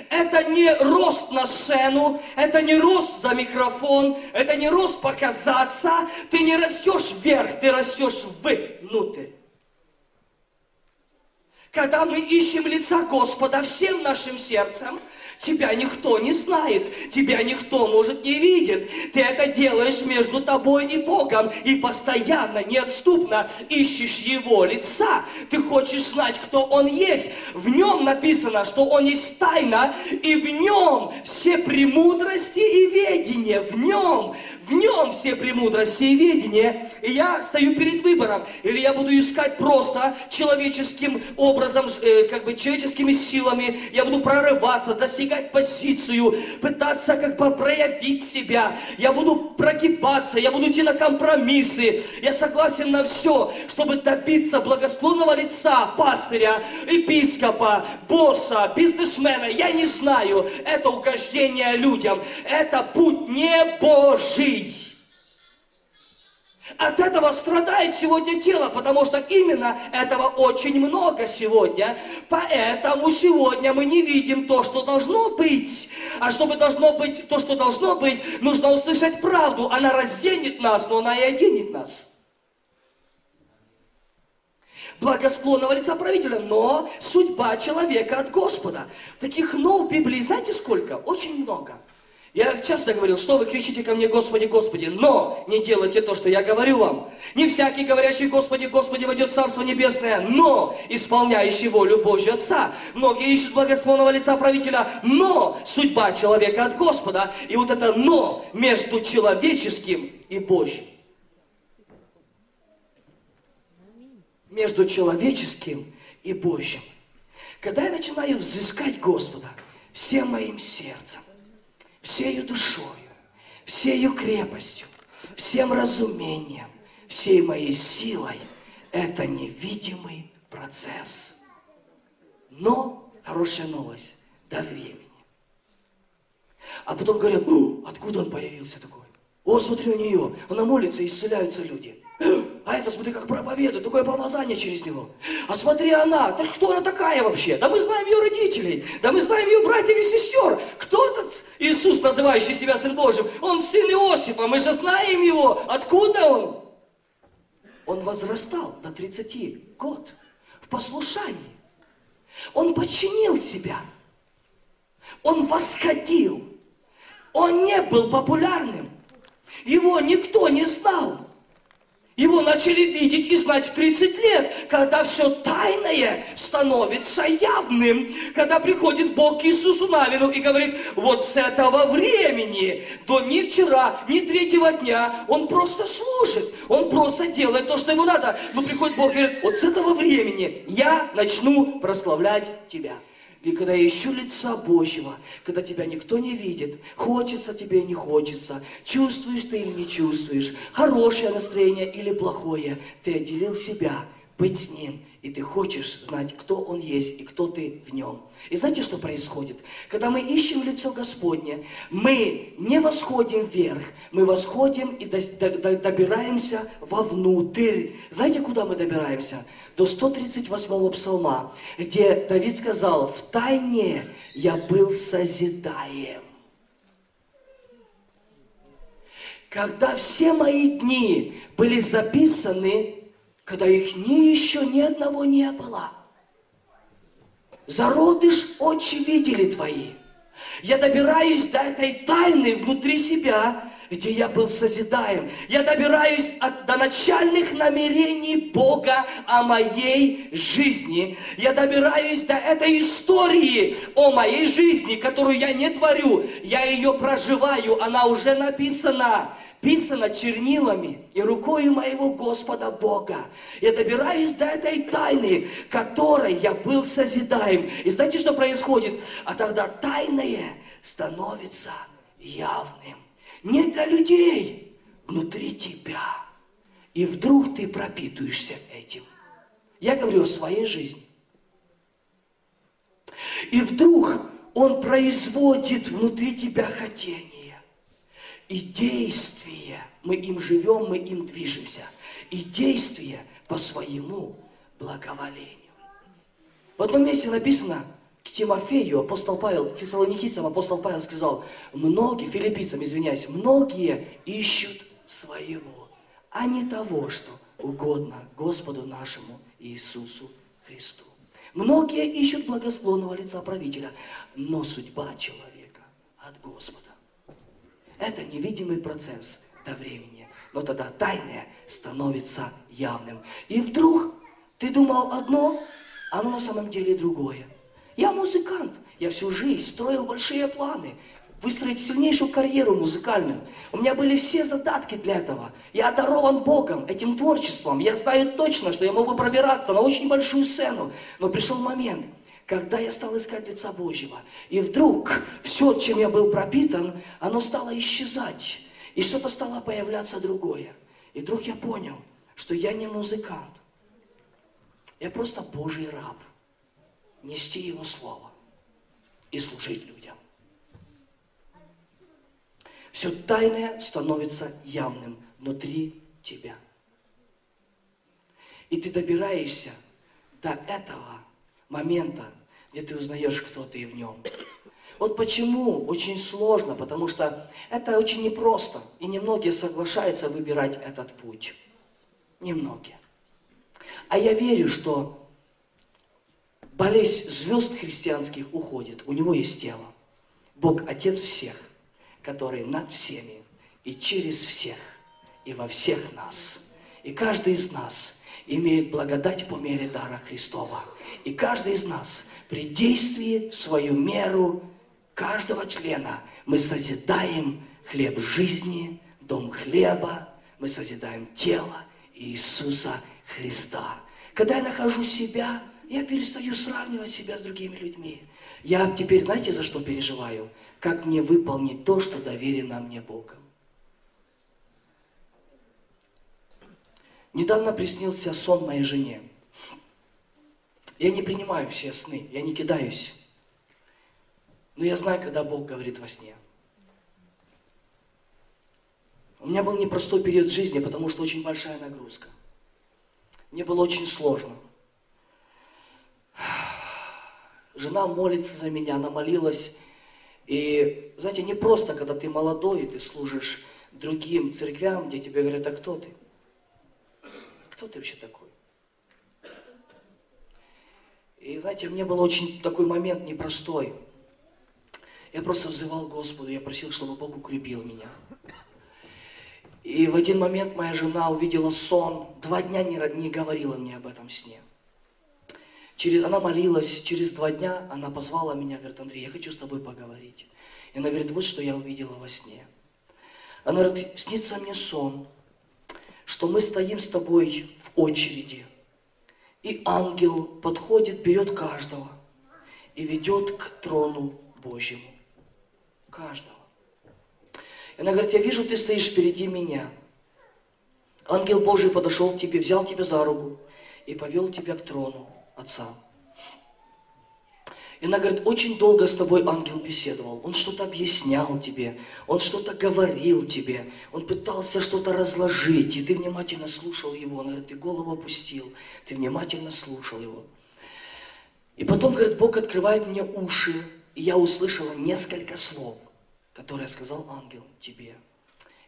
Это не рост на сцену, это не рост за микрофон, это не рост показаться. Ты не растешь вверх, ты растешь внутрь. Когда мы ищем лица Господа всем нашим сердцем, Тебя никто не знает, тебя никто, может, не видит. Ты это делаешь между тобой и Богом, и постоянно, неотступно ищешь Его лица. Ты хочешь знать, кто Он есть. В Нем написано, что Он есть тайна, и в Нем все премудрости и ведения. В Нем в нем все премудрости и видения. И я стою перед выбором. Или я буду искать просто человеческим образом, э, как бы человеческими силами. Я буду прорываться, достигать позицию, пытаться как бы проявить себя. Я буду прогибаться, я буду идти на компромиссы. Я согласен на все, чтобы добиться благосклонного лица пастыря, епископа, босса, бизнесмена. Я не знаю. Это угождение людям. Это путь не Божий. От этого страдает сегодня тело, потому что именно этого очень много сегодня. Поэтому сегодня мы не видим то, что должно быть. А чтобы должно быть то, что должно быть, нужно услышать правду. Она разденет нас, но она и оденет нас. Благосклонного лица правителя, но судьба человека от Господа. Таких но в Библии знаете сколько? Очень много. Я часто говорил, что вы кричите ко мне, Господи, Господи, но не делайте то, что я говорю вам. Не всякий, говорящий, Господи, Господи, войдет в Царство Небесное, но исполняющий волю Божью Отца. Многие ищут благосклонного лица правителя, но судьба человека от Господа. И вот это но между человеческим и Божьим. Между человеческим и Божьим. Когда я начинаю взыскать Господа всем моим сердцем, всею душою, всею крепостью, всем разумением, всей моей силой. Это невидимый процесс. Но хорошая новость до времени. А потом говорят, откуда он появился такой? О, смотри на нее, она молится, исцеляются люди. А это, смотри, как проповедует, такое помазание через него. А смотри, она, да кто она такая вообще? Да мы знаем ее родителей, да мы знаем ее братьев и сестер. Кто этот Иисус, называющий себя Сын Божьим? Он сын Иосифа, мы же знаем его. Откуда он? Он возрастал до 30 год в послушании. Он подчинил себя. Он восходил. Он не был популярным. Его никто не знал. Его начали видеть и знать в 30 лет, когда все тайное становится явным, когда приходит Бог к Иисусу Навину и говорит, вот с этого времени, до ни вчера, ни третьего дня, он просто служит, он просто делает то, что ему надо. Но приходит Бог и говорит, вот с этого времени я начну прославлять тебя. И когда я ищу лица Божьего, когда тебя никто не видит, хочется тебе, не хочется, чувствуешь ты или не чувствуешь, хорошее настроение или плохое, ты отделил себя быть с Ним, и ты хочешь знать, кто Он есть и кто ты в Нем. И знаете, что происходит? Когда мы ищем лицо Господне, мы не восходим вверх, мы восходим и добираемся вовнутрь. Знаете, куда мы добираемся? До 138 псалма, где Давид сказал, в тайне я был созидаем. Когда все мои дни были записаны когда их ни еще ни одного не было. Зародыш очи видели твои. Я добираюсь до этой тайны внутри себя, где я был созидаем. Я добираюсь от, до начальных намерений Бога о моей жизни. Я добираюсь до этой истории о моей жизни, которую я не творю. Я ее проживаю, она уже написана писано чернилами и рукой моего Господа Бога. Я добираюсь до этой тайны, которой я был созидаем. И знаете, что происходит? А тогда тайное становится явным. Не для людей, внутри тебя. И вдруг ты пропитываешься этим. Я говорю о своей жизни. И вдруг он производит внутри тебя хотение и действие, мы им живем, мы им движемся, и действие по своему благоволению. В одном месте написано, к Тимофею апостол Павел, фессалоникийцам апостол Павел сказал, многие, филиппийцам, извиняюсь, многие ищут своего, а не того, что угодно Господу нашему Иисусу Христу. Многие ищут благосклонного лица правителя, но судьба человека от Господа. Это невидимый процесс до времени, но тогда тайное становится явным. И вдруг ты думал одно, а оно на самом деле другое. Я музыкант, я всю жизнь строил большие планы, выстроить сильнейшую карьеру музыкальную. У меня были все задатки для этого. Я одарован Богом этим творчеством. Я знаю точно, что я могу пробираться на очень большую сцену. Но пришел момент, когда я стал искать лица Божьего. И вдруг все, чем я был пропитан, оно стало исчезать. И что-то стало появляться другое. И вдруг я понял, что я не музыкант. Я просто Божий раб. Нести Его Слово и служить людям все тайное становится явным внутри тебя. И ты добираешься до этого момента, где ты узнаешь, кто ты в нем. Вот почему очень сложно, потому что это очень непросто, и немногие соглашаются выбирать этот путь. Немногие. А я верю, что болезнь звезд христианских уходит, у него есть тело. Бог Отец всех – который над всеми и через всех и во всех нас. И каждый из нас имеет благодать по мере дара Христова. И каждый из нас при действии в свою меру каждого члена мы созидаем хлеб жизни, дом хлеба, мы созидаем тело Иисуса Христа. Когда я нахожу себя, я перестаю сравнивать себя с другими людьми. Я теперь, знаете, за что переживаю? как мне выполнить то, что доверено мне Богом. Недавно приснился сон моей жене. Я не принимаю все сны, я не кидаюсь. Но я знаю, когда Бог говорит во сне. У меня был непростой период жизни, потому что очень большая нагрузка. Мне было очень сложно. Жена молится за меня, она молилась и, знаете, не просто, когда ты молодой, и ты служишь другим церквям, где тебе говорят, а кто ты? Кто ты вообще такой? И, знаете, мне был очень такой момент непростой. Я просто взывал Господу, я просил, чтобы Бог укрепил меня. И в один момент моя жена увидела сон, два дня не, не говорила мне об этом сне. Через, она молилась, через два дня она позвала меня, говорит, Андрей, я хочу с тобой поговорить. И она говорит, вот что я увидела во сне. Она говорит, снится мне сон, что мы стоим с тобой в очереди, и ангел подходит, берет каждого и ведет к трону Божьему. Каждого. И она говорит, я вижу, ты стоишь впереди меня. Ангел Божий подошел к тебе, взял тебя за руку и повел тебя к трону отца. И она говорит, очень долго с тобой ангел беседовал. Он что-то объяснял тебе, он что-то говорил тебе, он пытался что-то разложить, и ты внимательно слушал его. Она говорит, ты голову опустил, ты внимательно слушал его. И потом, говорит, Бог открывает мне уши, и я услышала несколько слов, которые сказал ангел тебе.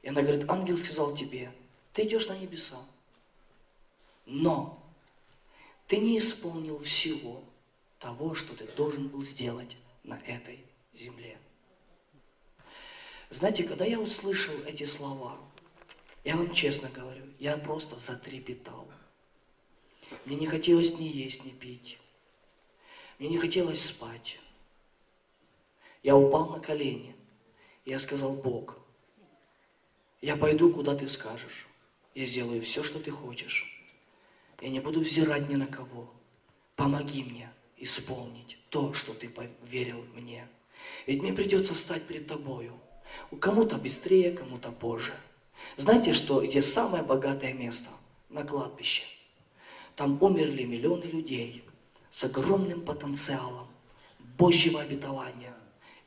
И она говорит, ангел сказал тебе, ты идешь на небеса, но ты не исполнил всего того, что ты должен был сделать на этой земле. Знаете, когда я услышал эти слова, я вам честно говорю, я просто затрепетал. Мне не хотелось ни есть, ни пить. Мне не хотелось спать. Я упал на колени. Я сказал, Бог, я пойду, куда ты скажешь. Я сделаю все, что ты хочешь. Я не буду взирать ни на кого. Помоги мне исполнить то, что ты поверил мне. Ведь мне придется стать перед тобою. Кому-то быстрее, кому-то позже. Знаете, что где самое богатое место? На кладбище. Там умерли миллионы людей с огромным потенциалом Божьего обетования.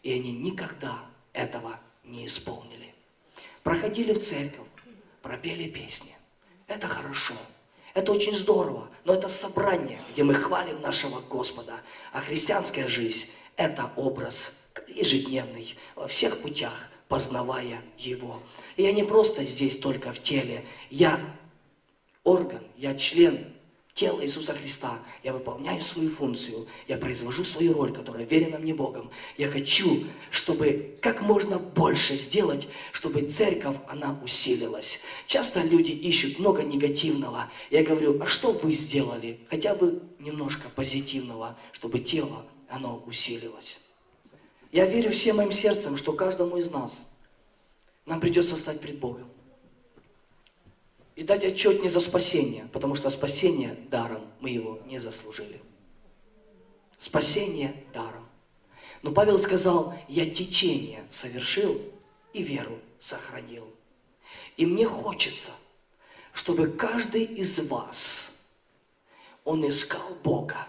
И они никогда этого не исполнили. Проходили в церковь, пропели песни. Это хорошо. Это очень здорово, но это собрание, где мы хвалим нашего Господа. А христианская жизнь – это образ ежедневный, во всех путях, познавая Его. И я не просто здесь только в теле, я орган, я член тело Иисуса Христа. Я выполняю свою функцию. Я произвожу свою роль, которая верена мне Богом. Я хочу, чтобы как можно больше сделать, чтобы церковь, она усилилась. Часто люди ищут много негативного. Я говорю, а что вы сделали? Хотя бы немножко позитивного, чтобы тело, оно усилилось. Я верю всем моим сердцем, что каждому из нас нам придется стать пред Богом и дать отчет не за спасение, потому что спасение даром, мы его не заслужили. Спасение даром. Но Павел сказал, я течение совершил и веру сохранил. И мне хочется, чтобы каждый из вас, он искал Бога.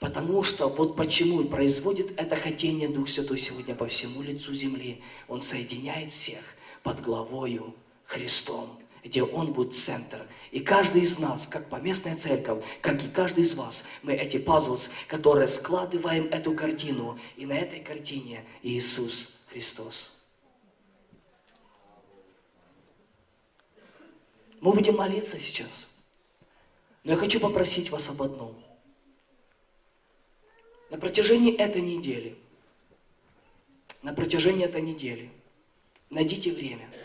Потому что вот почему и производит это хотение Дух Святой сегодня по всему лицу земли. Он соединяет всех под главою Христом где Он будет центр. И каждый из нас, как поместная церковь, как и каждый из вас, мы эти пазлс, которые складываем эту картину, и на этой картине Иисус Христос. Мы будем молиться сейчас. Но я хочу попросить вас об одном. На протяжении этой недели, на протяжении этой недели, найдите время –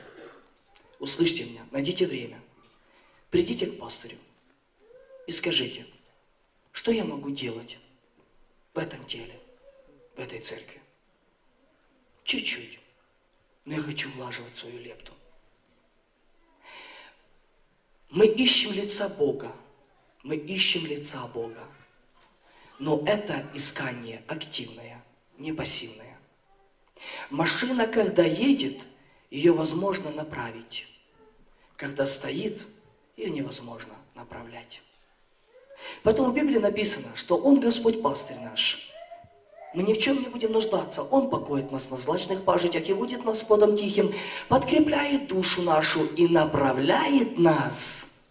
услышьте меня, найдите время, придите к пастырю и скажите, что я могу делать в этом теле, в этой церкви. Чуть-чуть, но я хочу влаживать свою лепту. Мы ищем лица Бога, мы ищем лица Бога, но это искание активное, не пассивное. Машина, когда едет – ее возможно направить. Когда стоит, ее невозможно направлять. Поэтому в Библии написано, что Он Господь пастырь наш. Мы ни в чем не будем нуждаться. Он покоит нас на злачных пажитях и будет нас плодом тихим, подкрепляет душу нашу и направляет нас,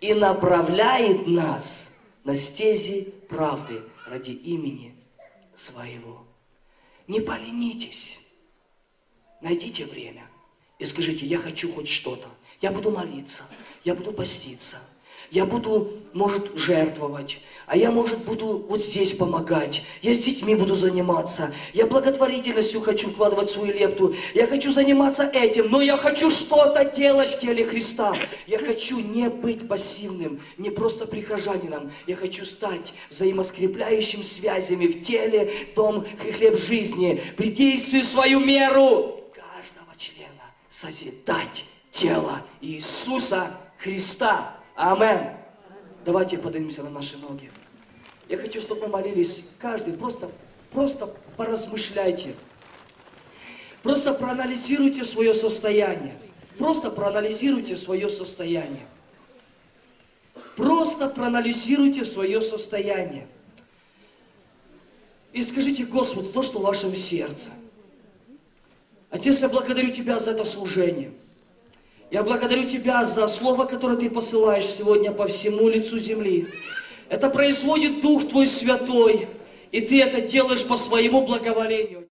и направляет нас на стези правды ради имени своего. Не поленитесь, найдите время и скажите, я хочу хоть что-то. Я буду молиться, я буду поститься, я буду, может, жертвовать, а я, может, буду вот здесь помогать, я с детьми буду заниматься, я благотворительностью хочу вкладывать свою лепту, я хочу заниматься этим, но я хочу что-то делать в теле Христа. Я хочу не быть пассивным, не просто прихожанином, я хочу стать взаимоскрепляющим связями в теле, том хлеб жизни, придействуй свою меру созидать тело Иисуса Христа. Амен. Давайте поднимемся на наши ноги. Я хочу, чтобы мы молились каждый, просто, просто поразмышляйте. Просто проанализируйте свое состояние. Просто проанализируйте свое состояние. Просто проанализируйте свое состояние. И скажите Господу то, что в вашем сердце. Отец, я благодарю Тебя за это служение. Я благодарю Тебя за слово, которое Ты посылаешь сегодня по всему лицу земли. Это производит Дух Твой Святой, и Ты это делаешь по своему благоволению.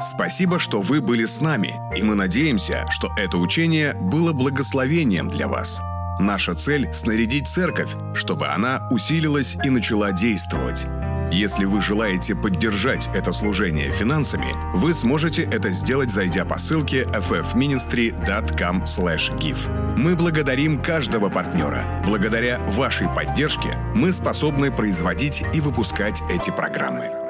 Спасибо, что вы были с нами, и мы надеемся, что это учение было благословением для вас. Наша цель – снарядить церковь, чтобы она усилилась и начала действовать. Если вы желаете поддержать это служение финансами, вы сможете это сделать, зайдя по ссылке ffministry.com give. Мы благодарим каждого партнера. Благодаря вашей поддержке мы способны производить и выпускать эти программы.